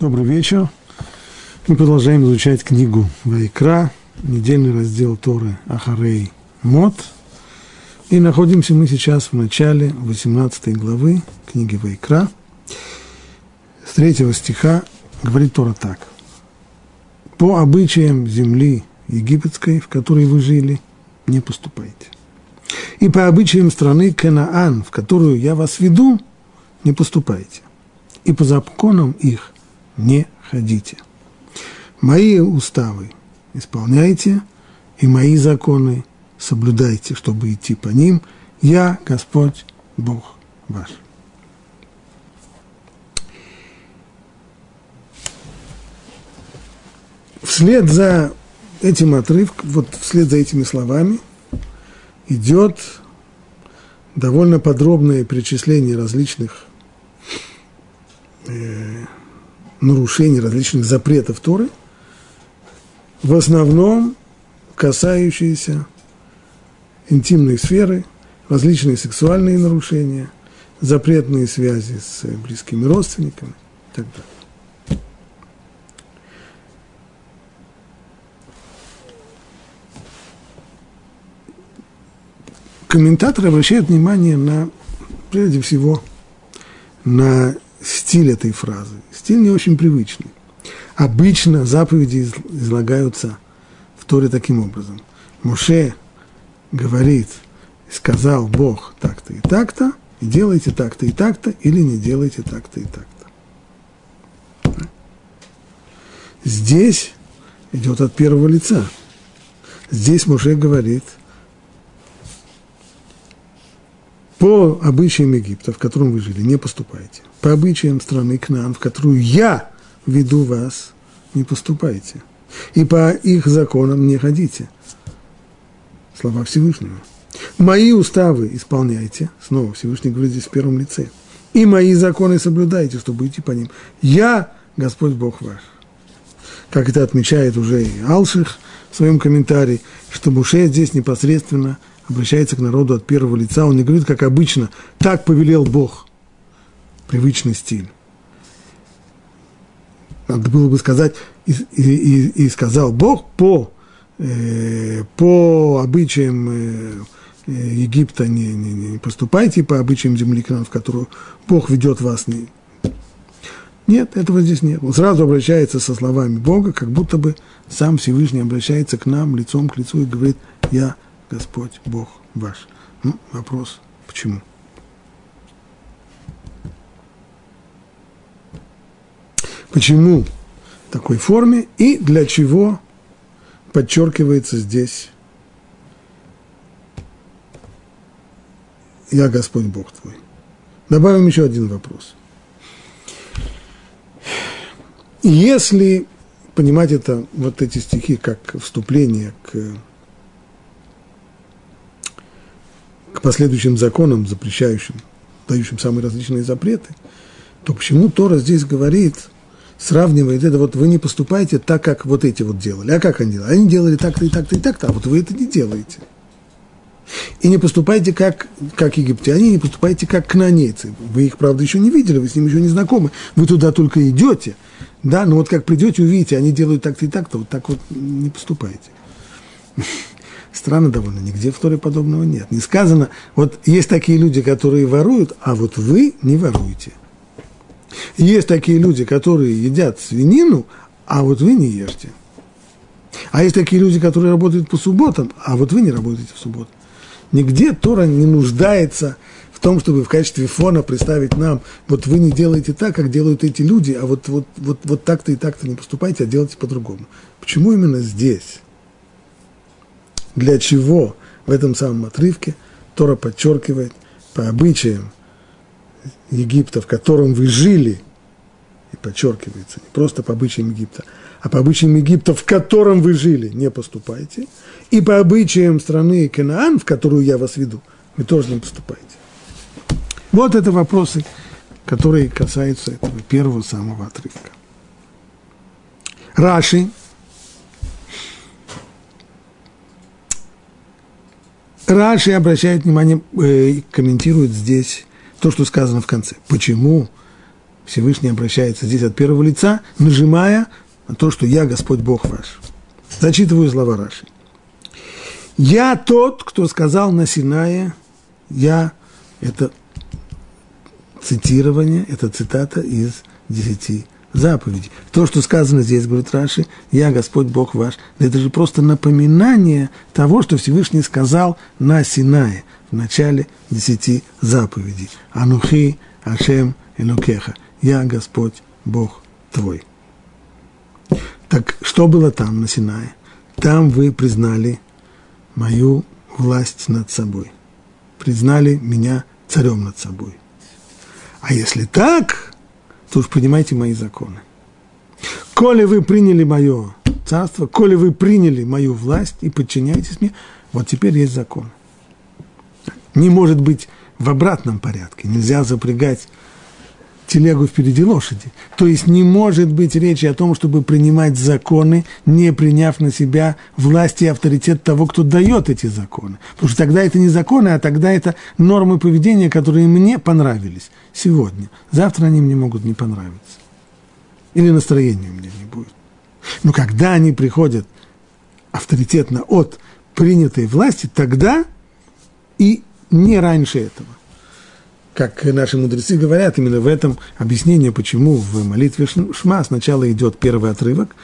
Добрый вечер. Мы продолжаем изучать книгу Вайкра, недельный раздел Торы Ахарей Мот. И находимся мы сейчас в начале 18 главы книги Вайкра. С третьего стиха говорит Тора так. По обычаям земли египетской, в которой вы жили, не поступайте. И по обычаям страны Канаан, в которую я вас веду, не поступайте. И по законам их не ходите. Мои уставы исполняйте, и мои законы соблюдайте, чтобы идти по ним. Я Господь Бог ваш. Вслед за этим отрывком, вот вслед за этими словами идет довольно подробное перечисление различных э, нарушений, различных запретов Торы, в основном касающиеся интимной сферы, различные сексуальные нарушения, запретные связи с близкими родственниками и так далее. Комментаторы обращают внимание на, прежде всего, на стиль этой фразы. Стиль не очень привычный. Обычно заповеди излагаются в Торе таким образом. Моше говорит, сказал Бог так-то и так-то, и делайте так-то и так-то, или не делайте так-то и так-то. Здесь идет от первого лица. Здесь Моше говорит – по обычаям Египта, в котором вы жили, не поступайте. По обычаям страны Кнан, в которую я веду вас, не поступайте. И по их законам не ходите. Слова Всевышнего. Мои уставы исполняйте. Снова Всевышний говорит здесь в первом лице. И мои законы соблюдайте, чтобы идти по ним. Я Господь Бог ваш. Как это отмечает уже и Алших в своем комментарии, что Буше здесь непосредственно – обращается к народу от первого лица, он не говорит, как обычно, так повелел Бог. Привычный стиль. Надо было бы сказать, и, и, и сказал Бог по, э, по обычаям э, Египта не, не, не поступайте, по обычаям земли, в которую Бог ведет вас. Не. Нет, этого здесь нет. Он сразу обращается со словами Бога, как будто бы сам Всевышний обращается к нам лицом к лицу и говорит, я Господь Бог ваш. Ну, вопрос, почему? Почему в такой форме и для чего подчеркивается здесь «Я Господь Бог твой». Добавим еще один вопрос. Если понимать это, вот эти стихи, как вступление к к последующим законам, запрещающим, дающим самые различные запреты, то почему Тора здесь говорит, сравнивает это, вот вы не поступаете так, как вот эти вот делали. А как они делали? Они делали так-то и так-то и так-то, а вот вы это не делаете. И не поступайте как, как египтяне, не поступайте как кнанейцы. Вы их, правда, еще не видели, вы с ними еще не знакомы. Вы туда только идете, да, но вот как придете, увидите, они делают так-то и так-то, вот так вот не поступайте. Странно довольно, нигде в Торе подобного нет. Не сказано, вот есть такие люди, которые воруют, а вот вы не воруете. Есть такие люди, которые едят свинину, а вот вы не ешьте. А есть такие люди, которые работают по субботам, а вот вы не работаете в субботу. Нигде Тора не нуждается в том, чтобы в качестве фона представить нам, вот вы не делаете так, как делают эти люди, а вот, вот, вот, вот так-то и так-то не поступайте, а делайте по-другому. Почему именно здесь? для чего в этом самом отрывке Тора подчеркивает по обычаям Египта, в котором вы жили, и подчеркивается, не просто по обычаям Египта, а по обычаям Египта, в котором вы жили, не поступайте, и по обычаям страны Канаан, в которую я вас веду, вы тоже не поступаете. Вот это вопросы, которые касаются этого первого самого отрывка. Раши Раши обращает внимание, э, комментирует здесь то, что сказано в конце. Почему Всевышний обращается здесь от первого лица, нажимая на то, что я Господь Бог ваш. Зачитываю слова Раши. Я тот, кто сказал на Синае, я, это цитирование, это цитата из десяти заповедей. То, что сказано здесь, говорит Раши, я Господь Бог ваш, это же просто напоминание того, что Всевышний сказал на Синае в начале десяти заповедей. Анухи Ашем Элокеха. Я Господь Бог твой. Так что было там, на Синае? Там вы признали мою власть над собой. Признали меня царем над собой. А если так, то уж принимайте мои законы. Коли вы приняли мое царство, коли вы приняли мою власть и подчиняетесь мне, вот теперь есть закон. Не может быть в обратном порядке. Нельзя запрягать телегу впереди лошади. То есть не может быть речи о том, чтобы принимать законы, не приняв на себя власть и авторитет того, кто дает эти законы. Потому что тогда это не законы, а тогда это нормы поведения, которые мне понравились сегодня. Завтра они мне могут не понравиться. Или настроения у меня не будет. Но когда они приходят авторитетно от принятой власти, тогда и не раньше этого как наши мудрецы говорят, именно в этом объяснение, почему в молитве Шма сначала идет первый отрывок,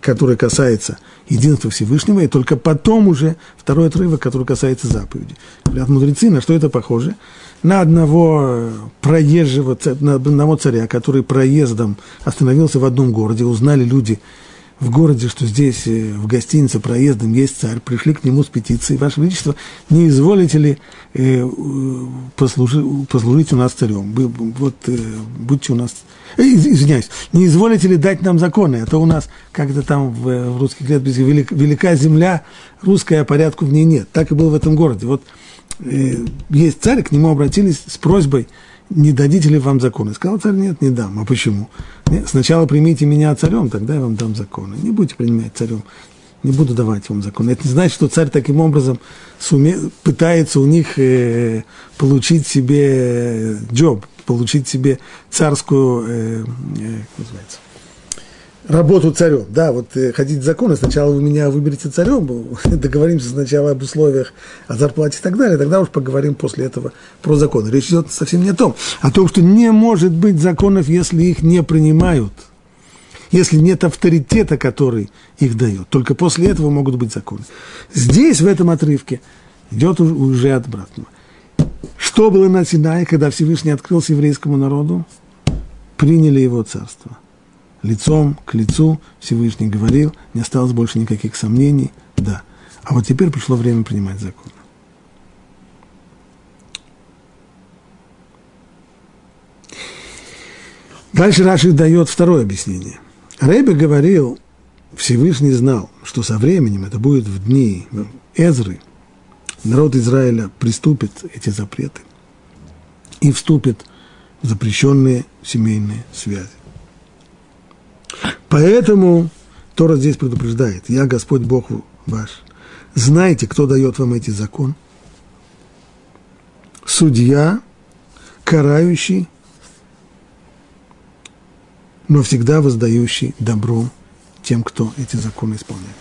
который касается единства Всевышнего, и только потом уже второй отрывок, который касается заповеди. Говорят мудрецы, на что это похоже? На одного проезжего, на одного царя, который проездом остановился в одном городе, узнали люди – в городе, что здесь э, в гостинице проездом есть царь, пришли к нему с петицией, Ваше Величество, не изволите ли э, послужи, послужить у нас царем? Вот э, будьте у нас, э, извиняюсь, не изволите ли дать нам законы? А то у нас как-то там в, в русских летописях велик, велика земля, русская, а порядку в ней нет. Так и было в этом городе. Вот э, есть царь, к нему обратились с просьбой – не дадите ли вам законы? Сказал царь, нет, не дам. А почему? Нет, сначала примите меня царем, тогда я вам дам законы. Не будете принимать царем, не буду давать вам законы. Это не значит, что царь таким образом суме, пытается у них э, получить себе джоб, получить себе царскую, э, э, как называется, работу царем. Да, вот э, ходить законы, сначала вы меня выберете царем, договоримся сначала об условиях, о зарплате и так далее, тогда уж поговорим после этого про законы. Речь идет совсем не о том, о том, что не может быть законов, если их не принимают, если нет авторитета, который их дает. Только после этого могут быть законы. Здесь, в этом отрывке, идет уже от обратного. Что было на Синае, когда Всевышний открылся еврейскому народу? Приняли его царство – лицом к лицу Всевышний говорил, не осталось больше никаких сомнений, да. А вот теперь пришло время принимать закон. Дальше Раши дает второе объяснение. Рэбе говорил, Всевышний знал, что со временем, это будет в дни Эзры, народ Израиля приступит эти запреты и вступит в запрещенные семейные связи. Поэтому Тора здесь предупреждает, я Господь Бог ваш. Знаете, кто дает вам эти законы? Судья, карающий, но всегда воздающий добром тем, кто эти законы исполняет.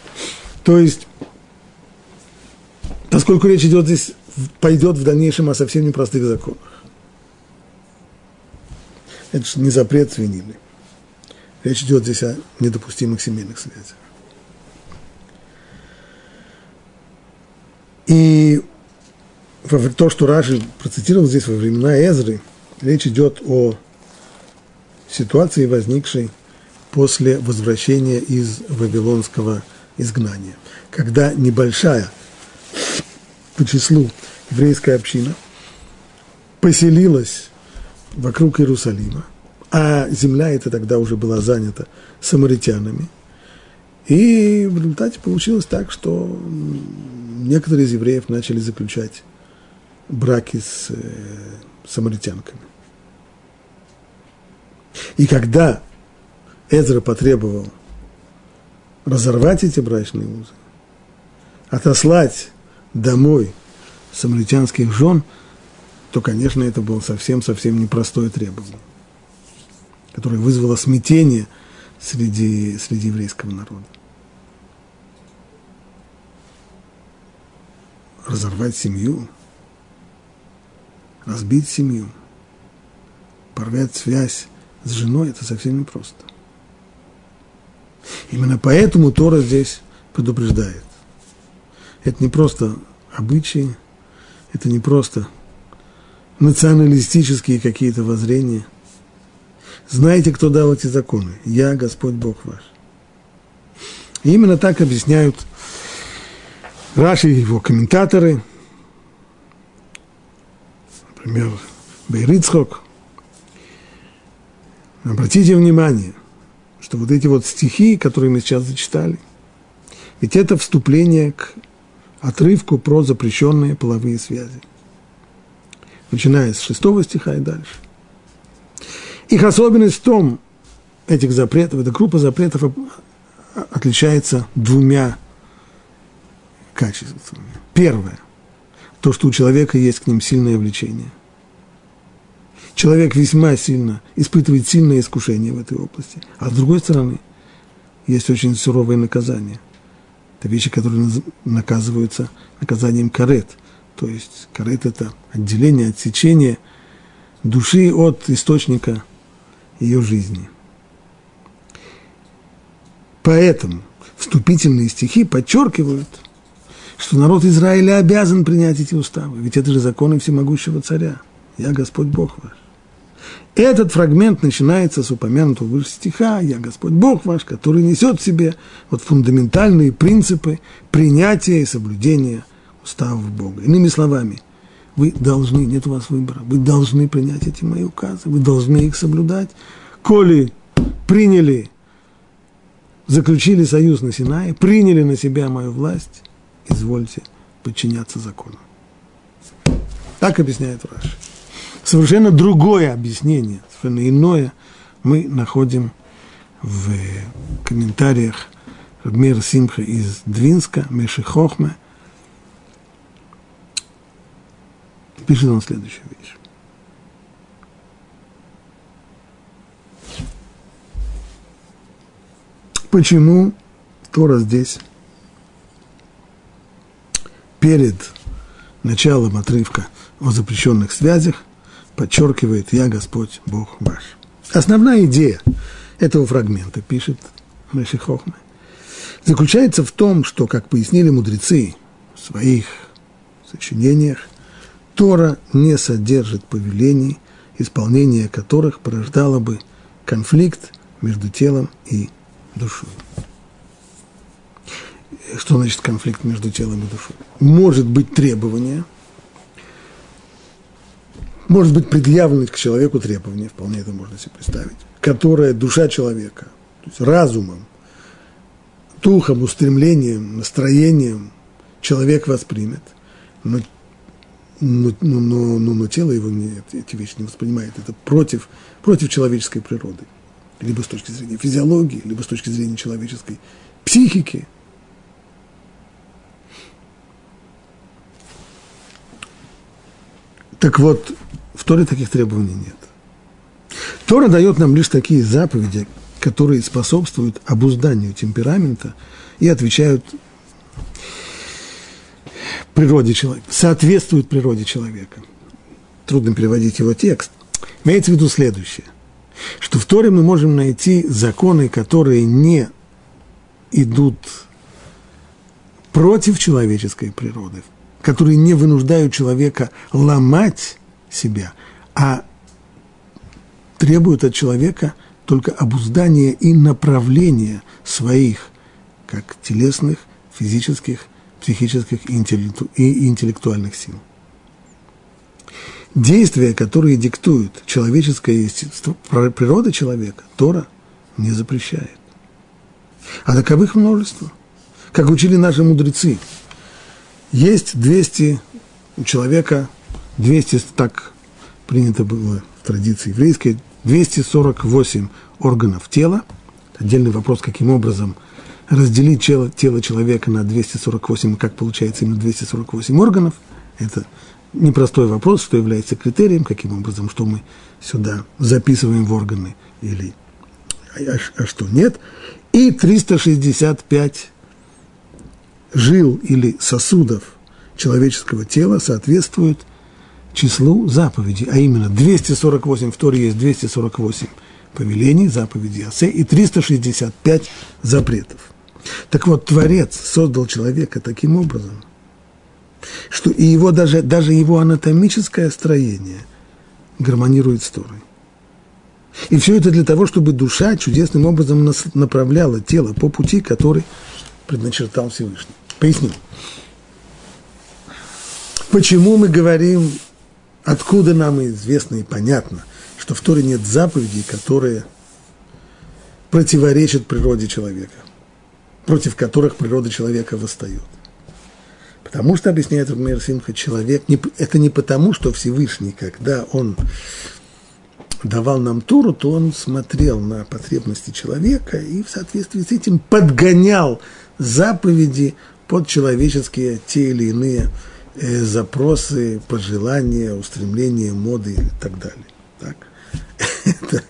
То есть, поскольку речь идет здесь, пойдет в дальнейшем о совсем непростых законах. Это же не запрет свинины. Речь идет здесь о недопустимых семейных связях. И то, что Раши процитировал здесь во времена Эзры, речь идет о ситуации, возникшей после возвращения из Вавилонского изгнания, когда небольшая по числу еврейская община поселилась вокруг Иерусалима – а земля эта тогда уже была занята самаритянами. И в результате получилось так, что некоторые из евреев начали заключать браки с э, самаритянками. И когда Эзра потребовал разорвать эти брачные узы, отослать домой самаритянских жен, то, конечно, это было совсем-совсем непростое требование. Которое вызвало смятение среди, среди еврейского народа. Разорвать семью, разбить семью, порвать связь с женой – это совсем непросто. Именно поэтому Тора здесь предупреждает. Это не просто обычаи, это не просто националистические какие-то воззрения. Знаете, кто дал эти законы? Я, Господь Бог ваш. И именно так объясняют Раши и его комментаторы, например, Бейрицхок. Обратите внимание, что вот эти вот стихи, которые мы сейчас зачитали, ведь это вступление к отрывку про запрещенные половые связи. Начиная с шестого стиха и дальше. Их особенность в том, этих запретов, эта группа запретов отличается двумя качествами. Первое, то, что у человека есть к ним сильное влечение. Человек весьма сильно испытывает сильное искушение в этой области. А с другой стороны, есть очень суровое наказание. Это вещи, которые наказываются наказанием карет. То есть карет – это отделение, отсечение души от источника ее жизни. Поэтому вступительные стихи подчеркивают, что народ Израиля обязан принять эти уставы, ведь это же законы всемогущего царя. Я Господь Бог ваш. Этот фрагмент начинается с упомянутого выше стиха «Я Господь Бог ваш», который несет в себе вот фундаментальные принципы принятия и соблюдения уставов Бога. Иными словами, вы должны, нет у вас выбора, вы должны принять эти мои указы, вы должны их соблюдать. Коли приняли, заключили союз на Синае, приняли на себя мою власть, извольте подчиняться закону. Так объясняет Раши совершенно другое объяснение, совершенно иное мы находим в комментариях Мир Симха из Двинска, Меши. Пишет он следующую вещь. Почему Тора здесь перед началом отрывка о запрещенных связях подчеркивает «Я Господь, Бог ваш». Основная идея этого фрагмента, пишет Мэши Хохме, заключается в том, что, как пояснили мудрецы в своих сочинениях, Тора не содержит повелений, исполнение которых порождало бы конфликт между телом и душой. Что значит конфликт между телом и душой? Может быть требование – может быть предъявлено к человеку требование, вполне это можно себе представить, которое душа человека, то есть разумом, духом, устремлением, настроением человек воспримет, но, но, но, но, но, но тело его не, эти вещи не воспринимает. Это против, против человеческой природы. Либо с точки зрения физиологии, либо с точки зрения человеческой психики. Так вот, в Торе таких требований нет. Тора дает нам лишь такие заповеди, которые способствуют обузданию темперамента и отвечают природе человека, соответствуют природе человека. Трудно переводить его текст. Имеется в виду следующее, что в Торе мы можем найти законы, которые не идут против человеческой природы, которые не вынуждают человека ломать себя, а требуют от человека только обуздания и направления своих, как телесных, физических, психических и интеллектуальных сил. Действия, которые диктуют человеческое естество, природа человека, Тора не запрещает. А таковых множество. Как учили наши мудрецы, есть 200 у человека 200, так принято было в традиции еврейской, 248 органов тела. Отдельный вопрос, каким образом разделить тело, тело человека на 248, как получается именно 248 органов. Это непростой вопрос, что является критерием, каким образом, что мы сюда записываем в органы, или а, а что нет, и 365 жил или сосудов человеческого тела соответствуют числу заповедей, а именно 248, в Торе есть 248 повелений, заповедей Асе и 365 запретов. Так вот, Творец создал человека таким образом, что и его даже, даже его анатомическое строение гармонирует с Торой. И все это для того, чтобы душа чудесным образом направляла тело по пути, который предначертал Всевышний. Поясним. Почему мы говорим, откуда нам известно и понятно, что в Торе нет заповедей, которые противоречат природе человека, против которых природа человека восстает. Потому что, объясняет Румер Симха, человек, не, это не потому, что Всевышний, когда он давал нам Туру, то он смотрел на потребности человека и в соответствии с этим подгонял заповеди под человеческие те или иные э, запросы, пожелания, устремления, моды и так далее. Так? Это,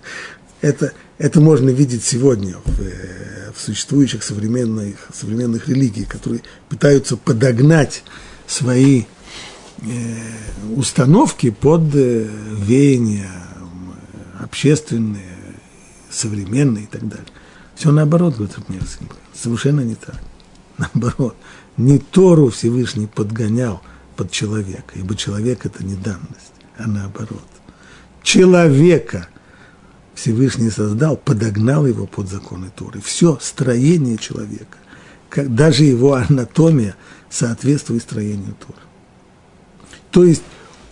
это, это можно видеть сегодня в, э, существующих современных, современных религиях, которые пытаются подогнать свои э, установки под э, веяния общественные, современные и так далее. Все наоборот, говорит Рабнерсин. Совершенно не так. Наоборот, не Тору Всевышний подгонял под человека, ибо человек – это не данность, а наоборот. Человека Всевышний создал, подогнал его под законы Торы. Все строение человека, как, даже его анатомия соответствует строению Торы. То есть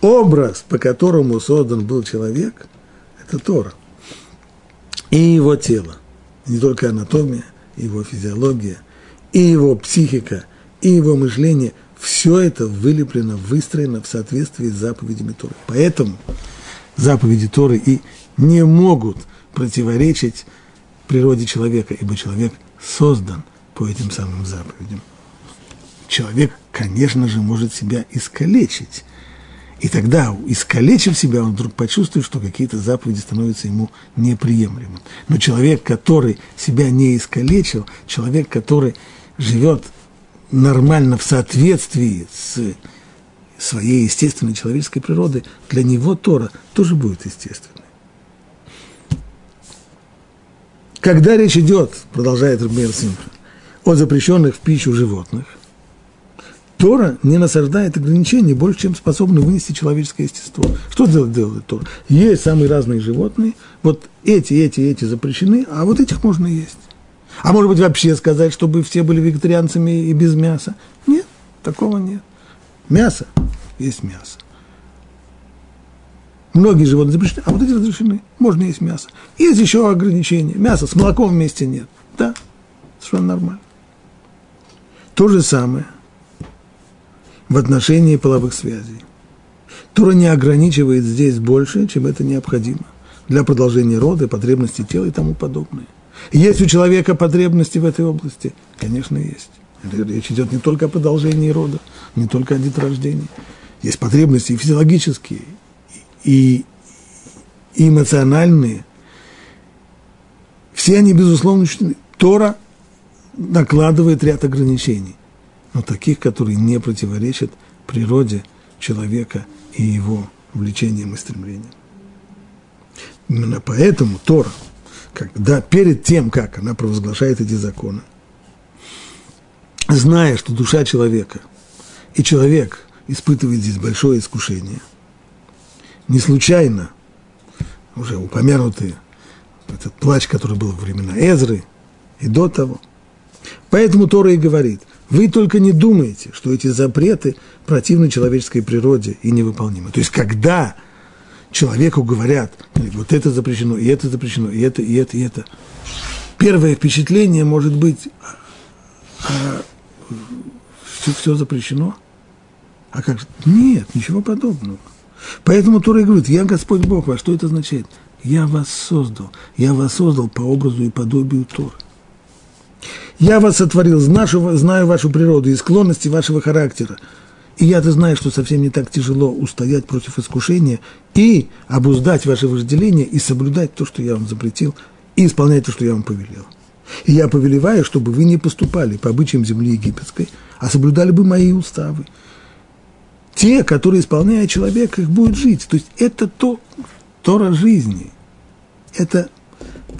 образ, по которому создан был человек, это Тора. И его тело, не только анатомия, его физиология, и его психика, и его мышление, все это вылеплено, выстроено в соответствии с заповедями Торы. Поэтому заповеди Торы и не могут противоречить природе человека, ибо человек создан по этим самым заповедям. Человек, конечно же, может себя искалечить. И тогда, искалечив себя, он вдруг почувствует, что какие-то заповеди становятся ему неприемлемыми. Но человек, который себя не искалечил, человек, который живет нормально в соответствии с своей естественной человеческой природой, для него Тора тоже будет естественной. Когда речь идет, продолжает Рабмир Симха, о запрещенных в пищу животных, Тора не насаждает ограничений больше, чем способны вынести человеческое естество. Что делает, делает Тора? Есть самые разные животные, вот эти, эти, эти запрещены, а вот этих можно есть. А может быть, вообще сказать, чтобы все были вегетарианцами и без мяса? Нет, такого нет. Мясо есть мясо. Многие животные запрещены, а вот эти разрешены. Можно есть мясо. Есть еще ограничения. Мясо с молоком вместе нет. Да, совершенно нормально. То же самое в отношении половых связей. Тора не ограничивает здесь больше, чем это необходимо для продолжения рода, потребностей тела и тому подобное. Есть у человека потребности в этой области? Конечно, есть. Речь идет не только о продолжении рода, не только о деторождении. Есть потребности и физиологические, и, эмоциональные. Все они, безусловно, учтены. Тора накладывает ряд ограничений, но таких, которые не противоречат природе человека и его влечениям и стремлениям. Именно поэтому Тора – когда перед тем, как она провозглашает эти законы, зная, что душа человека и человек испытывает здесь большое искушение, не случайно уже упомянутый этот плач, который был во времена Эзры и до того. Поэтому Тора и говорит, вы только не думайте, что эти запреты противны человеческой природе и невыполнимы. То есть, когда человеку говорят, вот это запрещено, и это запрещено, и это, и это, и это. Первое впечатление может быть, а, все, все запрещено. А как же? Нет, ничего подобного. Поэтому Тора и говорит, я Господь Бог ваш. Что это означает? Я вас создал. Я вас создал по образу и подобию Торы. Я вас сотворил, знаю, знаю вашу природу и склонности вашего характера. И я-то знаю, что совсем не так тяжело устоять против искушения и обуздать ваше вожделение и соблюдать то, что я вам запретил, и исполнять то, что я вам повелел. И я повелеваю, чтобы вы не поступали по обычаям земли египетской, а соблюдали бы мои уставы. Те, которые, исполняя человек, их будет жить. То есть это то, Тора жизни. Это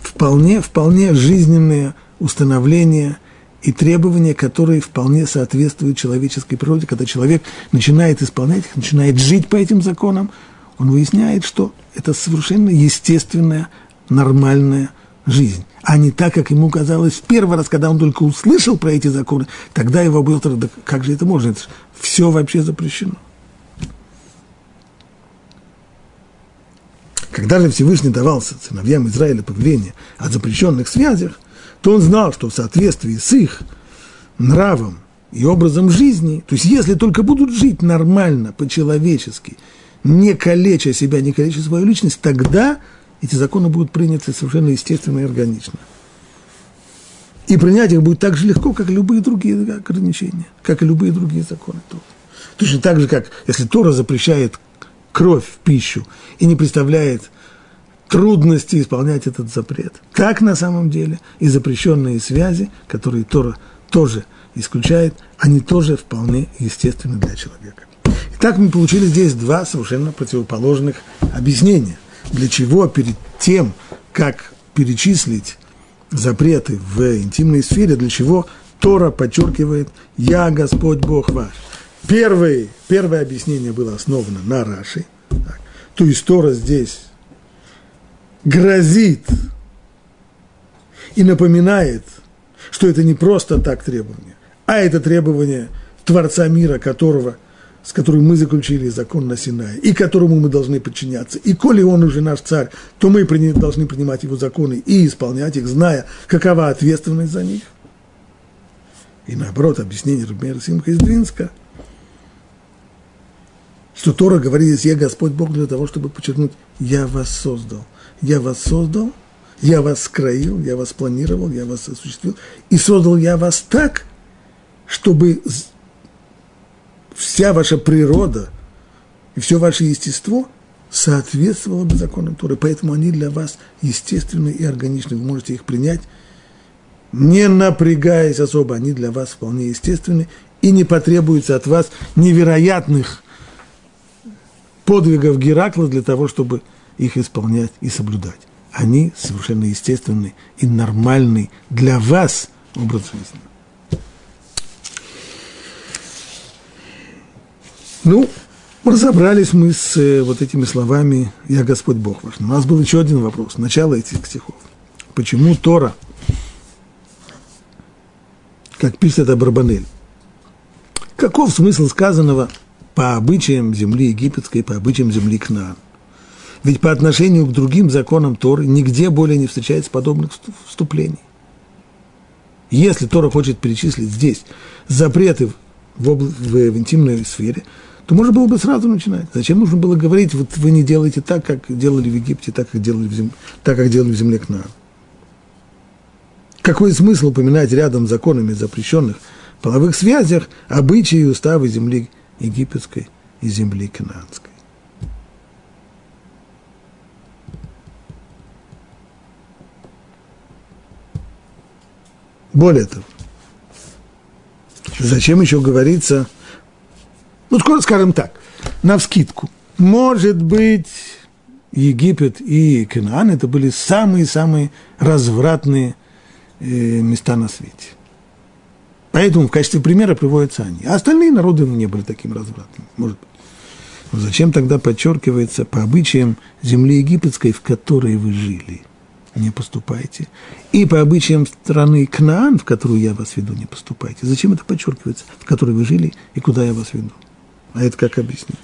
вполне, вполне жизненные установления и требования, которые вполне соответствуют человеческой природе. Когда человек начинает исполнять их, начинает жить по этим законам, он выясняет, что это совершенно естественная, нормальная жизнь, а не так, как ему казалось в первый раз, когда он только услышал про эти законы, тогда его был, да как же это можно, это все вообще запрещено. Когда же Всевышний давался сыновьям Израиля повеление о запрещенных связях, то он знал, что в соответствии с их нравом и образом жизни, то есть если только будут жить нормально, по-человечески, не калеча себя, не калеча свою личность, тогда эти законы будут приняты совершенно естественно и органично. И принять их будет так же легко, как и любые другие ограничения, как и любые другие законы. Точно так же, как если Тора запрещает кровь в пищу и не представляет трудности исполнять этот запрет. Так на самом деле и запрещенные связи, которые Тора тоже исключает, они тоже вполне естественны для человека. Итак, мы получили здесь два совершенно противоположных объяснения. Для чего перед тем, как перечислить запреты в интимной сфере, для чего Тора подчеркивает «Я Господь Бог ваш». Первое, первое объяснение было основано на Раши. Так. То есть Тора здесь грозит и напоминает, что это не просто так требование, а это требование Творца мира, которого, с которым мы заключили закон на Синае, и которому мы должны подчиняться. И коли он уже наш царь, то мы должны принимать его законы и исполнять их, зная, какова ответственность за них. И наоборот, объяснение Рубмера Симха из Двинска – что Тора говорит здесь, я Господь Бог для того, чтобы подчеркнуть, я вас создал. Я вас создал, я вас скроил, я вас планировал, я вас осуществил. И создал я вас так, чтобы вся ваша природа и все ваше естество соответствовало бы законам Торы. Поэтому они для вас естественны и органичны. Вы можете их принять, не напрягаясь особо. Они для вас вполне естественны и не потребуется от вас невероятных подвигов Геракла для того, чтобы их исполнять и соблюдать. Они совершенно естественный и нормальный для вас образ жизни. Ну, разобрались мы с э, вот этими словами «Я Господь Бог ваш». у нас был еще один вопрос, начало этих стихов. Почему Тора, как пишет Абрабанель, каков смысл сказанного – по обычаям земли египетской, по обычаям земли Кнаан. Ведь по отношению к другим законам Торы нигде более не встречается подобных вступлений. Если Тора хочет перечислить здесь запреты в, обла- в, в интимной сфере, то можно было бы сразу начинать. Зачем нужно было говорить, вот вы не делаете так, как делали в Египте, так, как делали в, зем... так, как делали в земле Кнаан. Какой смысл упоминать рядом с законами запрещенных половых связях обычаи и уставы земли египетской и земли канадской. Более того, зачем еще говорится, ну, скоро скажем так, на вскидку, может быть, Египет и Канаан это были самые-самые развратные э, места на свете. Поэтому в качестве примера приводятся они. А остальные народы не были таким развратными, может быть. Но зачем тогда подчеркивается по обычаям земли египетской, в которой вы жили? Не поступайте. И по обычаям страны Кнаан, в которую я вас веду, не поступайте. Зачем это подчеркивается? В которой вы жили и куда я вас веду? А это как объяснить?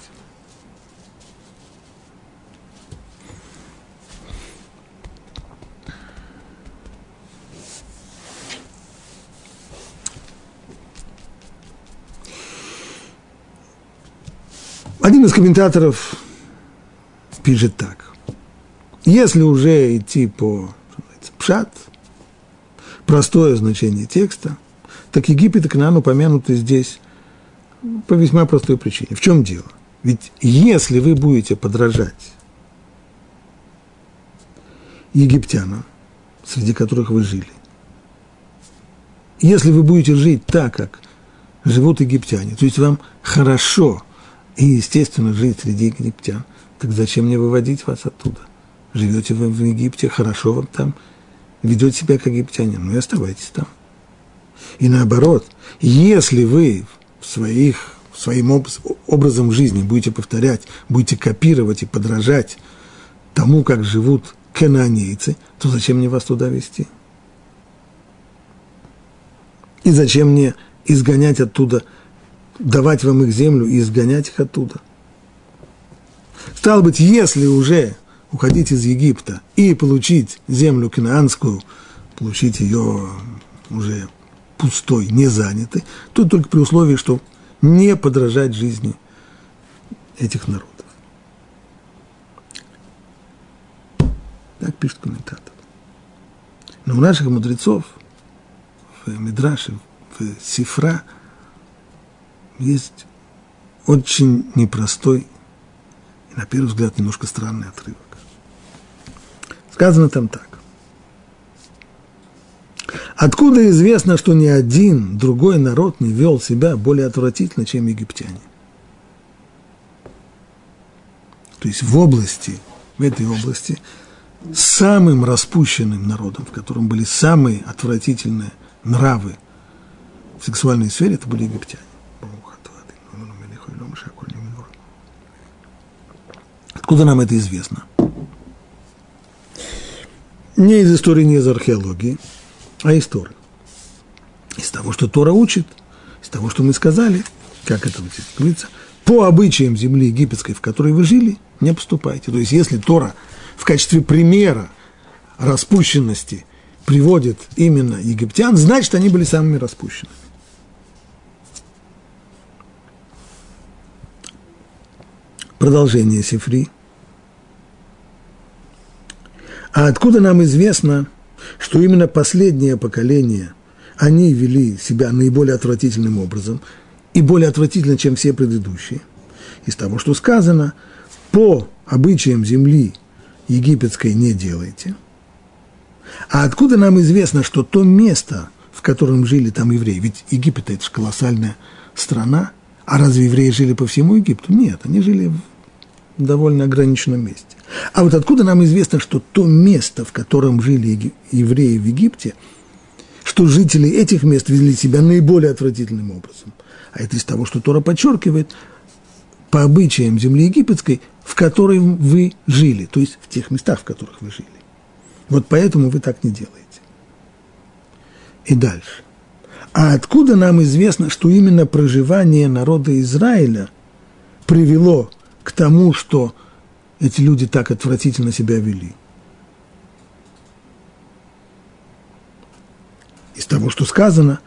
Один из комментаторов пишет так. Если уже идти по пшат, простое значение текста, так Египет и Кнаан упомянуты здесь по весьма простой причине. В чем дело? Ведь если вы будете подражать египтянам, среди которых вы жили, если вы будете жить так, как живут египтяне, то есть вам хорошо и естественно жить среди египтян, так зачем мне выводить вас оттуда? Живете вы в Египте, хорошо вам там, ведете себя как египтянин, ну и оставайтесь там. И наоборот, если вы в своих, своим образом жизни будете повторять, будете копировать и подражать тому, как живут кананейцы, то зачем мне вас туда вести? И зачем мне изгонять оттуда, давать вам их землю и изгонять их оттуда? Стало быть, если уже уходить из Египта и получить землю кинаанскую, получить ее уже пустой, не занятой, то только при условии, что не подражать жизни этих народов. Так пишет комментатор. Но у наших мудрецов в Мидраше, в Сифра есть очень непростой и, на первый взгляд, немножко странный отрывок. Сказано там так. Откуда известно, что ни один другой народ не вел себя более отвратительно, чем египтяне? То есть в области, в этой области, самым распущенным народом, в котором были самые отвратительные нравы в сексуальной сфере, это были египтяне. Откуда нам это известно? Не из истории, не из археологии – а из Торы. Из того, что Тора учит, из того, что мы сказали, как это вот говорится, по обычаям земли египетской, в которой вы жили, не поступайте. То есть, если Тора в качестве примера распущенности приводит именно египтян, значит, они были самыми распущенными. Продолжение Сифри. А откуда нам известно – что именно последнее поколение, они вели себя наиболее отвратительным образом и более отвратительно, чем все предыдущие. Из того, что сказано, по обычаям земли египетской не делайте. А откуда нам известно, что то место, в котором жили там евреи, ведь Египет – это же колоссальная страна, а разве евреи жили по всему Египту? Нет, они жили в довольно ограниченном месте. А вот откуда нам известно, что то место, в котором жили евреи в Египте, что жители этих мест вели себя наиболее отвратительным образом? А это из того, что Тора подчеркивает, по обычаям земли египетской, в которой вы жили, то есть в тех местах, в которых вы жили. Вот поэтому вы так не делаете. И дальше. А откуда нам известно, что именно проживание народа Израиля привело к тому, что эти люди так отвратительно себя вели. Из того, что сказано,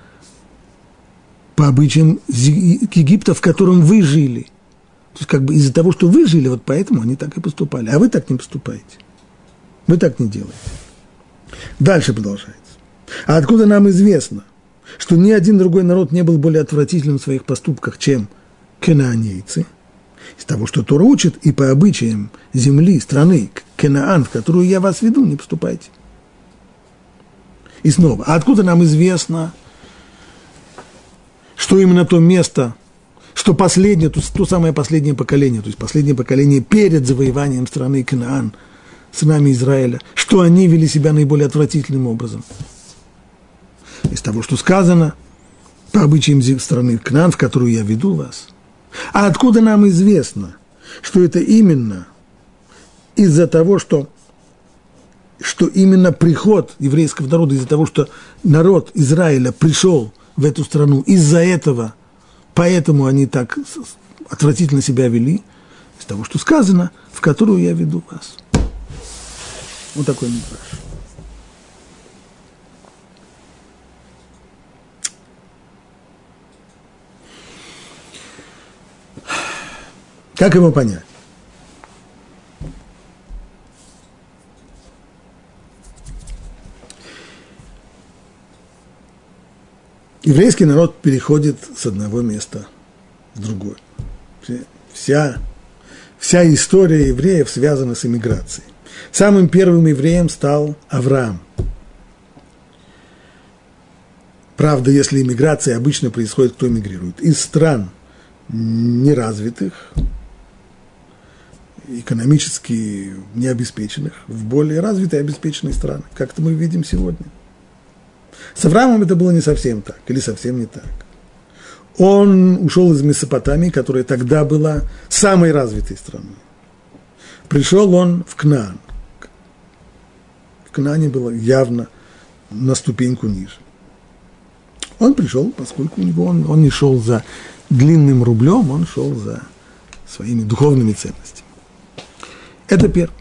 по обычаям Египта, в котором вы жили. То есть как бы из-за того, что вы жили, вот поэтому они так и поступали. А вы так не поступаете. Вы так не делаете. Дальше продолжается. А откуда нам известно, что ни один другой народ не был более отвратительным в своих поступках, чем кананейцы – из того, что Тора учит, и по обычаям земли, страны, Кенаан, в которую я вас веду, не поступайте. И снова, а откуда нам известно, что именно то место, что последнее, то, то самое последнее поколение, то есть последнее поколение перед завоеванием страны Канаан, сынами Израиля, что они вели себя наиболее отвратительным образом. Из того, что сказано, по обычаям страны Канаан, в которую я веду вас – а откуда нам известно, что это именно из-за того, что, что именно приход еврейского народа, из-за того, что народ Израиля пришел в эту страну, из-за этого, поэтому они так отвратительно себя вели, из того, что сказано, в которую я веду вас. Вот такой мидраж. Как его понять? Еврейский народ переходит с одного места в другое. Вся, вся история евреев связана с иммиграцией. Самым первым евреем стал Авраам. Правда, если иммиграция обычно происходит, кто эмигрирует? Из стран неразвитых, экономически необеспеченных, в более развитые обеспеченные страны, как это мы видим сегодня. С Авраамом это было не совсем так, или совсем не так. Он ушел из Месопотамии, которая тогда была самой развитой страной. Пришел он в Кнаан. В Кнаане было явно на ступеньку ниже. Он пришел, поскольку у него он, он не шел за длинным рублем, он шел за своими духовными ценностями. Это первый.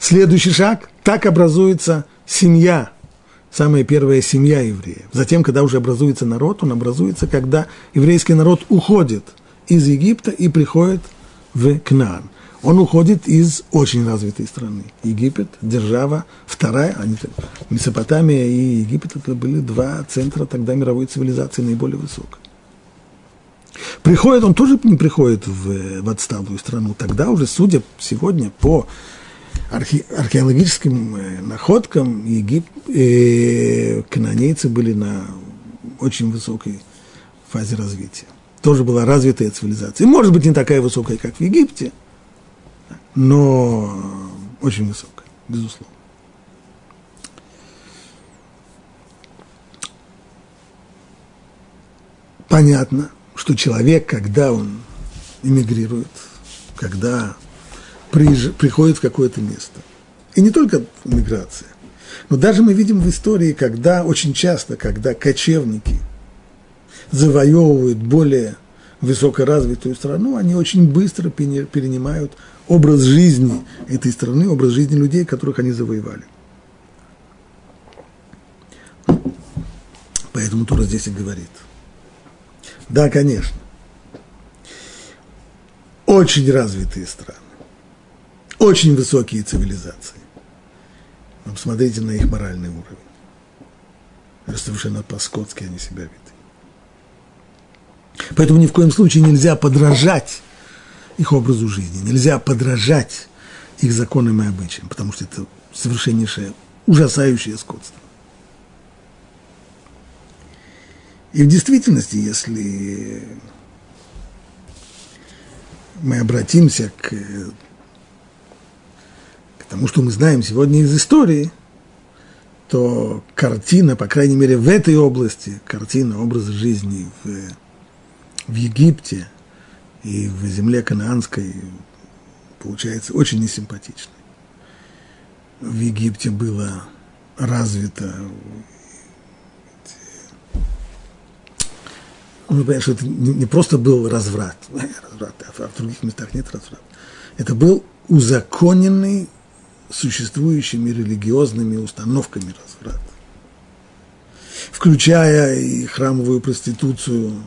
Следующий шаг – так образуется семья, самая первая семья евреев. Затем, когда уже образуется народ, он образуется, когда еврейский народ уходит из Египта и приходит в Кнаан. Он уходит из очень развитой страны. Египет, держава, вторая, они, Месопотамия и Египет, это были два центра тогда мировой цивилизации наиболее высокой. Приходит, он тоже не приходит в, в отсталую страну. Тогда уже, судя сегодня по архе, археологическим э, находкам, Егип, э, канонейцы были на очень высокой фазе развития. Тоже была развитая цивилизация. Может быть, не такая высокая, как в Египте, но очень высокая, безусловно. Понятно, что человек, когда он эмигрирует, когда приезж... приходит в какое-то место, и не только миграция, но даже мы видим в истории, когда очень часто, когда кочевники завоевывают более высокоразвитую страну, они очень быстро перенимают образ жизни этой страны, образ жизни людей, которых они завоевали. Поэтому Тура здесь и говорит. Да, конечно. Очень развитые страны, очень высокие цивилизации. Но посмотрите на их моральный уровень. Совершенно по-скотски они себя ведут. Поэтому ни в коем случае нельзя подражать их образу жизни, нельзя подражать их законам и обычаям, потому что это совершеннейшее, ужасающее скотство. И в действительности, если мы обратимся к, к тому, что мы знаем сегодня из истории, то картина, по крайней мере, в этой области, картина образа жизни в в Египте и в земле канаанской получается очень несимпатичной. В Египте было развито нужно понять, что это не просто был разврат, разврат, а в других местах нет разврата. Это был узаконенный существующими религиозными установками разврат, включая и храмовую проституцию,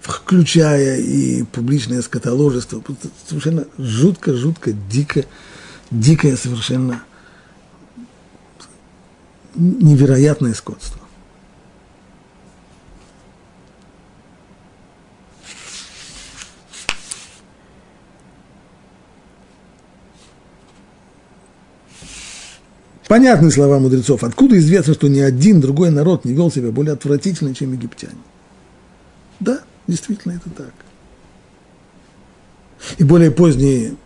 включая и публичное скотоложество, совершенно жутко, жутко, дико, дикое совершенно невероятное скотство. Понятные слова мудрецов. Откуда известно, что ни один другой народ не вел себя более отвратительно, чем египтяне? Да, Действительно, это так. И более поздние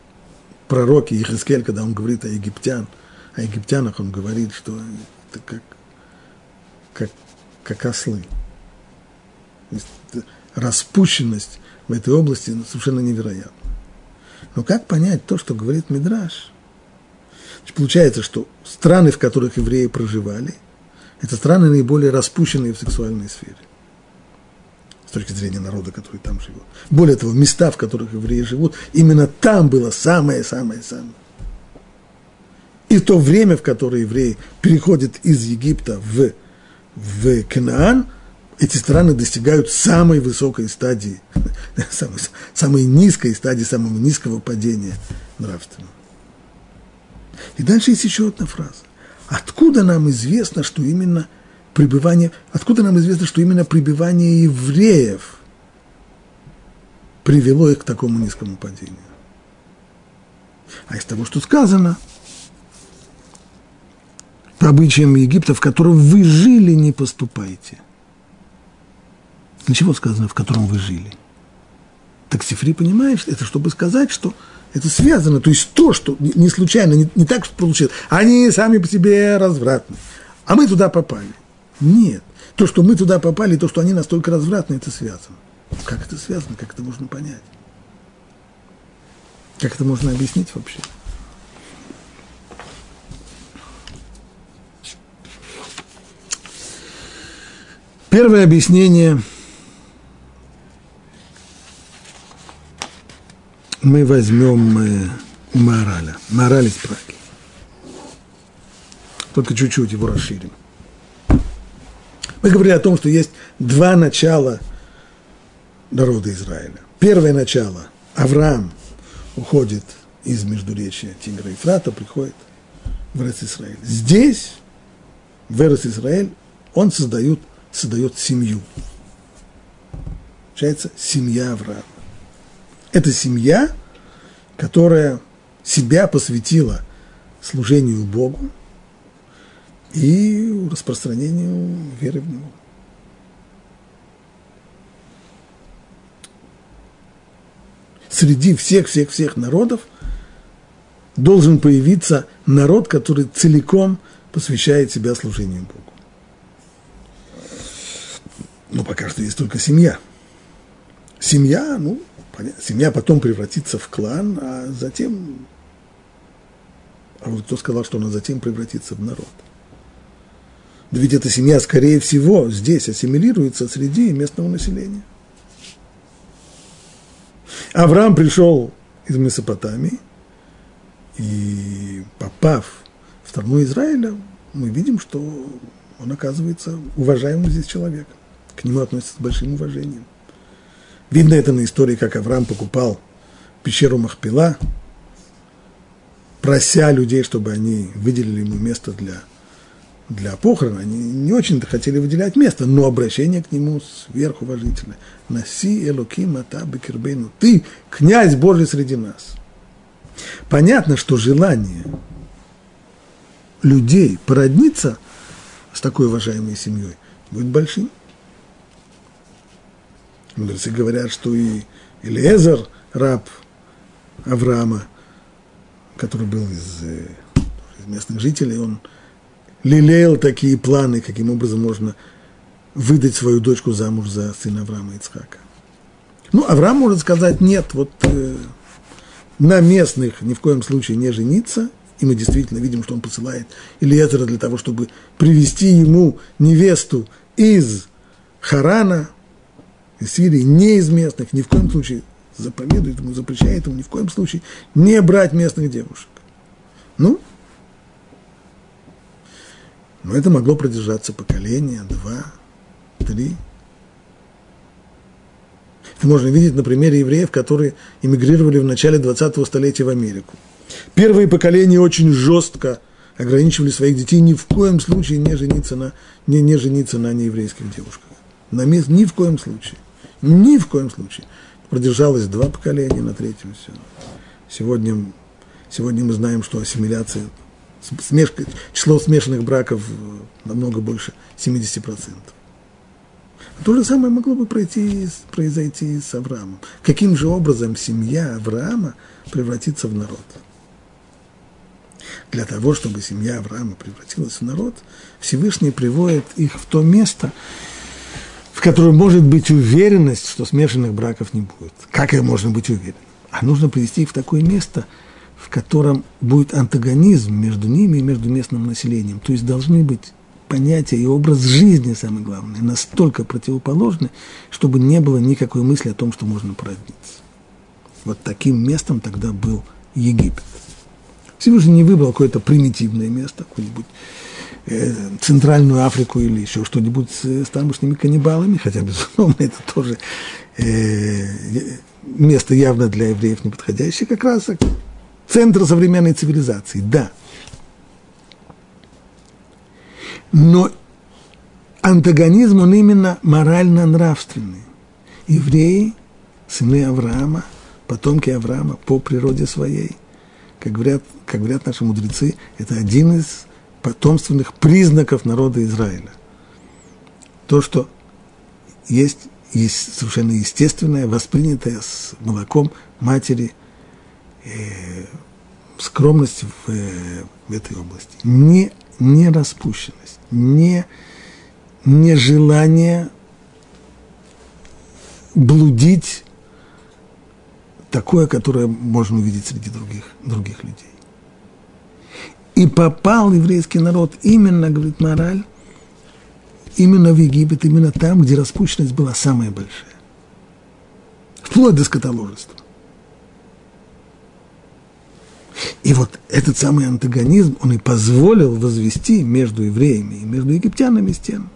пророки Ихискель, когда он говорит о египтян, о египтянах, он говорит, что это как, как, как ослы. распущенность в этой области совершенно невероятна. Но как понять то, что говорит Мидраш? Получается, что страны, в которых евреи проживали, это страны наиболее распущенные в сексуальной сфере с точки зрения народа, который там живет. Более того, места, в которых евреи живут, именно там было самое-самое-самое. И то время, в которое евреи переходят из Египта в, в Канаан, эти страны достигают самой высокой стадии, самой, самой низкой стадии, самого низкого падения нравственного. И дальше есть еще одна фраза. Откуда нам известно, что именно – пребывание, откуда нам известно, что именно пребывание евреев привело их к такому низкому падению. А из того, что сказано, по обычаям Египта, в котором вы жили, не поступайте. Для чего сказано, в котором вы жили? Так Сифри понимаешь, это чтобы сказать, что это связано. То есть то, что не случайно, не, не так, получилось. Они сами по себе развратны. А мы туда попали. Нет. То, что мы туда попали, то, что они настолько развратны, это связано. Как это связано? Как это можно понять? Как это можно объяснить вообще? Первое объяснение мы возьмем э, мораля. Мораль из Праги. Только чуть-чуть его расширим. Мы говорили о том, что есть два начала народа Израиля. Первое начало – Авраам уходит из междуречия Тигра и Фрата, приходит в Израиль. Здесь, в Израиль, он создает создает семью. Получается, семья Авраама. Это семья, которая себя посвятила служению Богу и распространению веры в Него. Среди всех-всех-всех народов должен появиться народ, который целиком посвящает себя служению Богу. Но пока что есть только семья. Семья, ну, семья потом превратится в клан, а затем... А вот кто сказал, что она затем превратится в народ? Да ведь эта семья, скорее всего, здесь ассимилируется среди местного населения. Авраам пришел из Месопотамии, и попав в страну Израиля, мы видим, что он оказывается уважаемым здесь человеком к нему относятся с большим уважением. Видно это на истории, как Авраам покупал пещеру Махпила, прося людей, чтобы они выделили ему место для, для похорон. Они не очень-то хотели выделять место, но обращение к нему сверхуважительное. Наси Элоким Ата Бекербейну. Ты князь Божий среди нас. Понятно, что желание людей породниться с такой уважаемой семьей будет большим. Мудрецы говорят, что и Элиезер, раб Авраама, который был из, э, из местных жителей, он лелеял такие планы, каким образом можно выдать свою дочку замуж за сына Авраама Ицхака. Ну, Авраам может сказать, нет, вот э, на местных ни в коем случае не жениться, и мы действительно видим, что он посылает Ильезера для того, чтобы привести ему невесту из Харана, из Сирии, не из местных, ни в коем случае заповедует ему, запрещает ему ни в коем случае не брать местных девушек. Ну, но это могло продержаться поколение, два, три. Это можно видеть на примере евреев, которые эмигрировали в начале 20-го столетия в Америку. Первые поколения очень жестко ограничивали своих детей ни в коем случае не жениться на, не, не жениться на нееврейских девушках. На мест, ни в коем случае. Ни в коем случае. Продержалось два поколения, на третьем все. Сегодня, сегодня мы знаем, что ассимиляция, смеш, число смешанных браков намного больше 70%. А то же самое могло бы пройти, произойти с Авраамом. Каким же образом семья Авраама превратится в народ? Для того, чтобы семья Авраама превратилась в народ, Всевышний приводит их в то место, в которой может быть уверенность, что смешанных браков не будет. Как их можно быть уверенным? А нужно привести их в такое место, в котором будет антагонизм между ними и между местным населением. То есть должны быть понятия и образ жизни, самое главное, настолько противоположны, чтобы не было никакой мысли о том, что можно породниться. Вот таким местом тогда был Египет. Всевышний не выбрал какое-то примитивное место, какое-нибудь Центральную Африку или еще что-нибудь с, с тамошними каннибалами, хотя, безусловно, это тоже э, место явно для евреев неподходящее, как раз центр современной цивилизации, да. Но антагонизм, он именно морально-нравственный. Евреи сыны Авраама, потомки Авраама по природе своей. Как говорят, как говорят наши мудрецы, это один из потомственных признаков народа Израиля. То, что есть, есть совершенно естественное, воспринятое с молоком матери э, скромность в, э, в этой области. Не, не распущенность, не, не желание блудить такое, которое можно увидеть среди других, других людей. И попал еврейский народ именно, говорит мораль, именно в Египет, именно там, где распущенность была самая большая. Вплоть до скотоложества. И вот этот самый антагонизм, он и позволил возвести между евреями и между египтянами стену.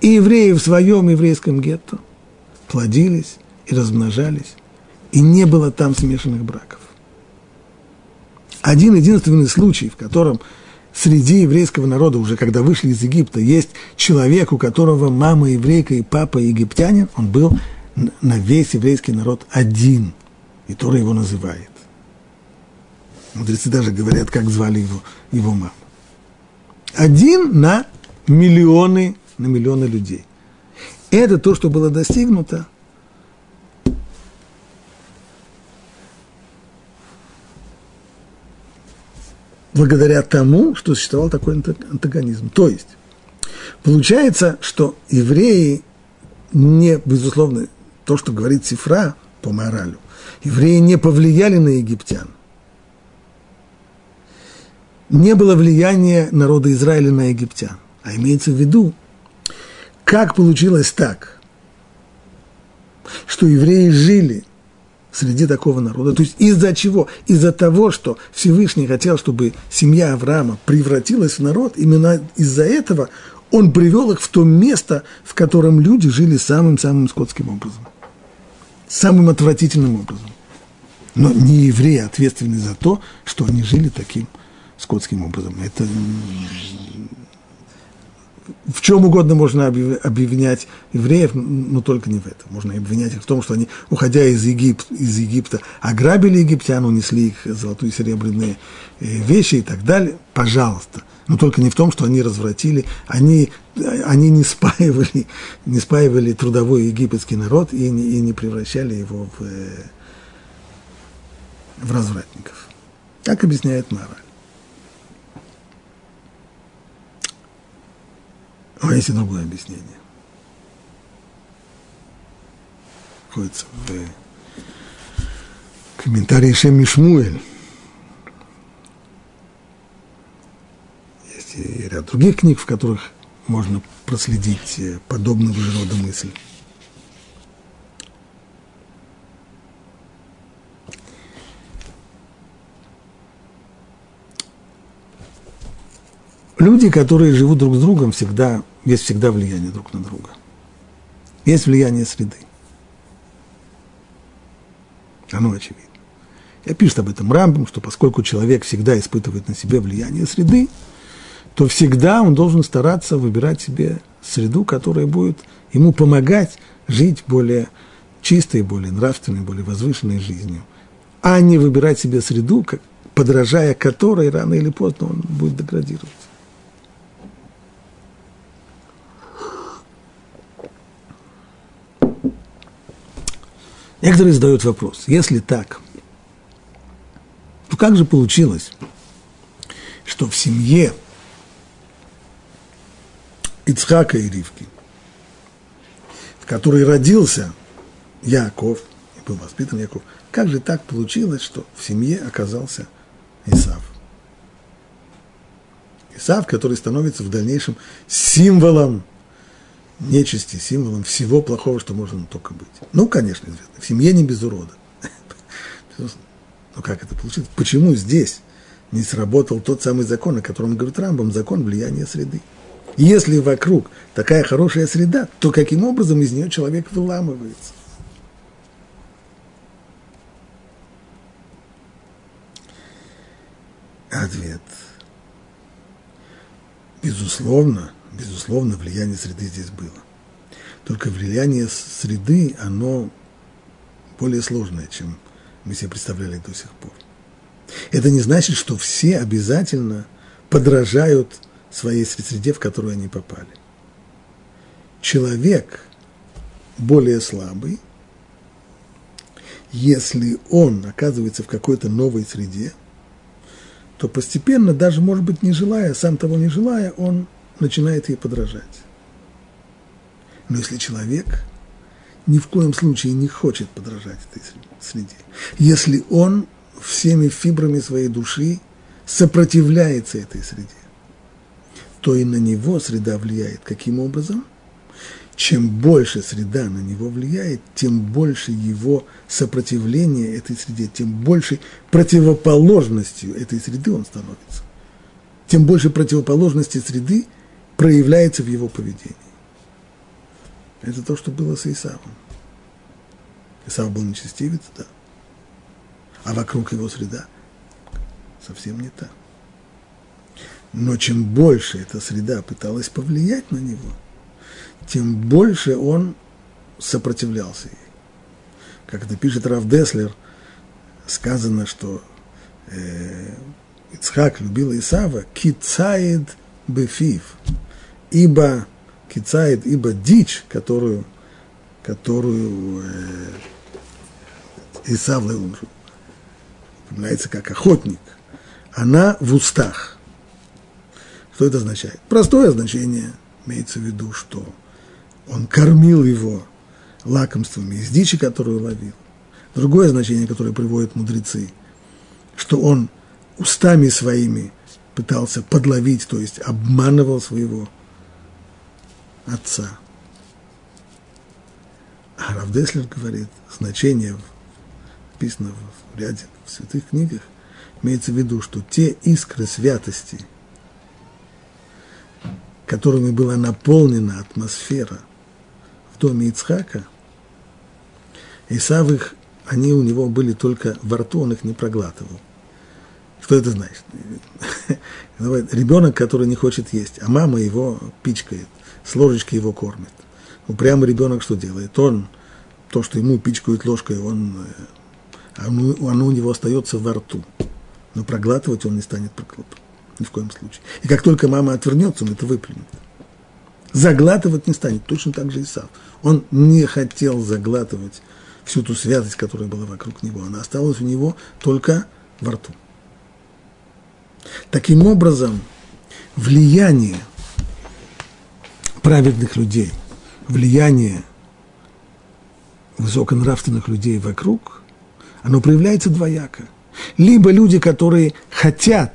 И евреи в своем еврейском гетто плодились и размножались, и не было там смешанных браков. Один единственный случай, в котором среди еврейского народа, уже когда вышли из Египта, есть человек, у которого мама еврейка и папа египтянин, он был на весь еврейский народ один, и Тора его называет. Мудрецы даже говорят, как звали его, его маму. Один на миллионы, на миллионы людей. Это то, что было достигнуто благодаря тому, что существовал такой антагонизм. То есть, получается, что евреи не, безусловно, то, что говорит Сифра по моралю, евреи не повлияли на египтян. Не было влияния народа Израиля на египтян. А имеется в виду, как получилось так, что евреи жили среди такого народа. То есть из-за чего? Из-за того, что Всевышний хотел, чтобы семья Авраама превратилась в народ, именно из-за этого он привел их в то место, в котором люди жили самым-самым скотским образом. Самым отвратительным образом. Но не евреи ответственны за то, что они жили таким скотским образом. Это в чем угодно можно обвинять евреев, но только не в этом. Можно обвинять их в том, что они, уходя из, Егип, из Египта, ограбили египтян, унесли их золотые и серебряные э, вещи и так далее. Пожалуйста. Но только не в том, что они развратили, они, они не, спаивали, не спаивали трудовой египетский народ и не, и не превращали его в, э, в развратников. Так объясняет мораль. А есть и другое объяснение. Находится в комментарии Шем Мишмуэль. Есть и ряд других книг, в которых можно проследить э, подобного же рода мысль. Люди, которые живут друг с другом, всегда, есть всегда влияние друг на друга. Есть влияние среды. Оно очевидно. Я пишет об этом Рамбам, что поскольку человек всегда испытывает на себе влияние среды, то всегда он должен стараться выбирать себе среду, которая будет ему помогать жить более чистой, более нравственной, более возвышенной жизнью, а не выбирать себе среду, подражая которой рано или поздно он будет деградировать. Некоторые задают вопрос, если так, то как же получилось, что в семье Ицхака и Ривки, в которой родился Яков, и был воспитан Яков, как же так получилось, что в семье оказался Исав? Исав, который становится в дальнейшем символом нечисти, символом всего плохого, что можно только быть. Ну, конечно, известно, в семье не без урода. Но как это получилось? Почему здесь не сработал тот самый закон, о котором говорит Рамбам, закон влияния среды? Если вокруг такая хорошая среда, то каким образом из нее человек выламывается? Ответ. Безусловно, безусловно, влияние среды здесь было. Только влияние среды, оно более сложная, чем мы себе представляли до сих пор. Это не значит, что все обязательно подражают своей среде, в которую они попали. Человек более слабый, если он оказывается в какой-то новой среде, то постепенно, даже, может быть, не желая, сам того не желая, он начинает ей подражать. Но если человек ни в коем случае не хочет подражать этой среде, если он всеми фибрами своей души сопротивляется этой среде, то и на него среда влияет. Каким образом? Чем больше среда на него влияет, тем больше его сопротивления этой среде, тем больше противоположностью этой среды он становится. Тем больше противоположности среды проявляется в его поведении. Это то, что было с Исавом. Исав был нечестивец, да. А вокруг его среда совсем не так. Но чем больше эта среда пыталась повлиять на него, тем больше он сопротивлялся ей. Как это пишет Рав Деслер, сказано, что э, Ицхак любил Исава, кицаид бефив, ибо кицаид, ибо дичь, которую, которую э, Исав упоминается как охотник, она в устах – что это означает? Простое значение имеется в виду, что он кормил его лакомствами из дичи, которую ловил. Другое значение, которое приводят мудрецы, что он устами своими пытался подловить, то есть обманывал своего отца. А Равдеслер говорит, значение написано в ряде в святых книгах, имеется в виду, что те искры святости – которыми была наполнена атмосфера в доме Ицхака, Исав их, они у него были только во рту, он их не проглатывал. Что это значит? Ребенок, который не хочет есть, а мама его пичкает, с ложечки его кормит. Упрямый ребенок что делает? Он, то, что ему пичкают ложкой, он, э, оно, оно у него остается во рту. Но проглатывать он не станет проглатывать. Ни в коем случае. И как только мама отвернется, он это выплюнет. Заглатывать не станет, точно так же и Сав. Он не хотел заглатывать всю ту святость, которая была вокруг него. Она осталась у него только во рту. Таким образом, влияние праведных людей, влияние высоконравственных людей вокруг, оно проявляется двояко. Либо люди, которые хотят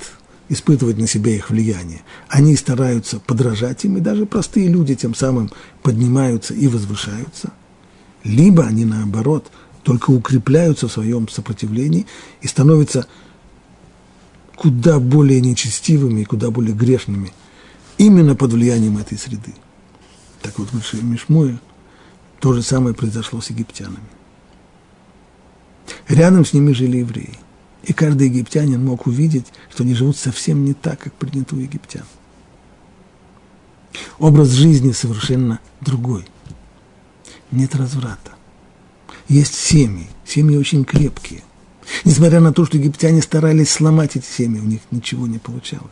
испытывать на себя их влияние. Они стараются подражать им, и даже простые люди тем самым поднимаются и возвышаются. Либо они, наоборот, только укрепляются в своем сопротивлении и становятся куда более нечестивыми и куда более грешными именно под влиянием этой среды. Так вот, в Мишмуе то же самое произошло с египтянами. Рядом с ними жили евреи. И каждый египтянин мог увидеть, что они живут совсем не так, как принято у египтян. Образ жизни совершенно другой. Нет разврата. Есть семьи, семьи очень крепкие. Несмотря на то, что египтяне старались сломать эти семьи, у них ничего не получалось.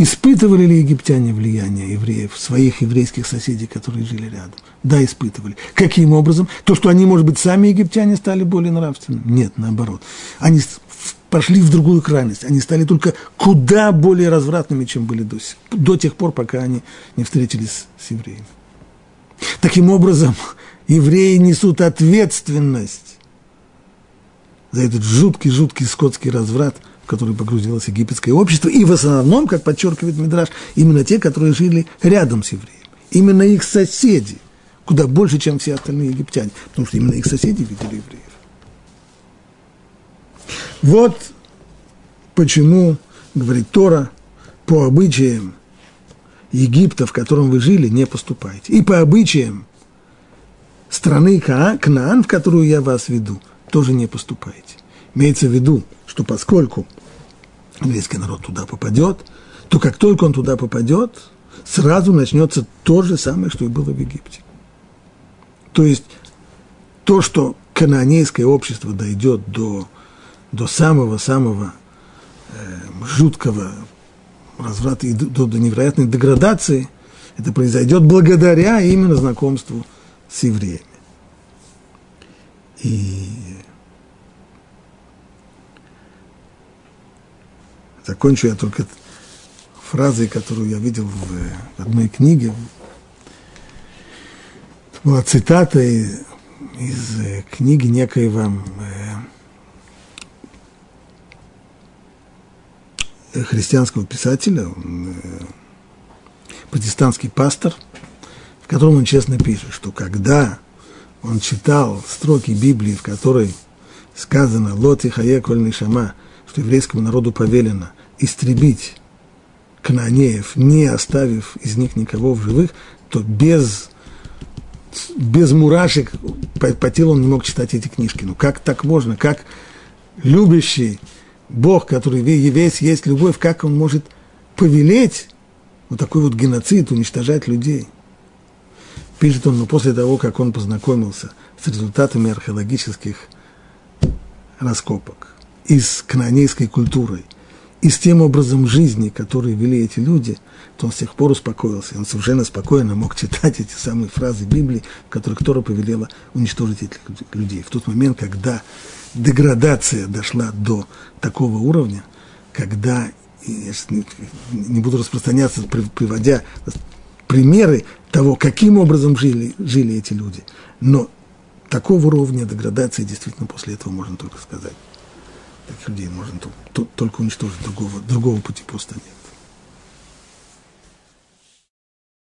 Испытывали ли египтяне влияние евреев, своих еврейских соседей, которые жили рядом? Да, испытывали. Каким образом? То, что они, может быть, сами египтяне стали более нравственными? Нет, наоборот. Они пошли в другую крайность. Они стали только куда более развратными, чем были до, до тех пор, пока они не встретились с евреями. Таким образом, евреи несут ответственность за этот жуткий-жуткий скотский разврат – в который погрузилось египетское общество, и в основном, как подчеркивает Мидраш, именно те, которые жили рядом с евреями, именно их соседи, куда больше, чем все остальные египтяне, потому что именно их соседи видели евреев. Вот почему, говорит Тора, по обычаям Египта, в котором вы жили, не поступайте. И по обычаям страны Кнаан, в которую я вас веду, тоже не поступайте. Имеется в виду, что поскольку еврейский народ туда попадет, то как только он туда попадет, сразу начнется то же самое, что и было в Египте. То есть то, что канонейское общество дойдет до, до самого-самого э, жуткого разврата и до, до невероятной деградации, это произойдет благодаря именно знакомству с евреями. И закончу я только фразой, которую я видел в одной книге. Это была цитата из, из книги некоего э, христианского писателя, э, протестантский пастор, в котором он честно пишет, что когда он читал строки Библии, в которой сказано «Лот и хае коль шама», что еврейскому народу повелено истребить кананеев, не оставив из них никого в живых, то без, без мурашек по, по телу он не мог читать эти книжки. Ну как так можно? Как любящий Бог, который весь есть любовь, как он может повелеть вот такой вот геноцид, уничтожать людей? Пишет он, но после того, как он познакомился с результатами археологических раскопок и с канонейской культурой – и с тем образом жизни, который вели эти люди, то он с тех пор успокоился. Он совершенно спокойно мог читать эти самые фразы Библии, в которых Тора повелела уничтожить этих людей. В тот момент, когда деградация дошла до такого уровня, когда, я не буду распространяться, приводя примеры того, каким образом жили, жили эти люди, но такого уровня деградации действительно после этого можно только сказать таких людей можно только уничтожить, другого, другого пути просто нет.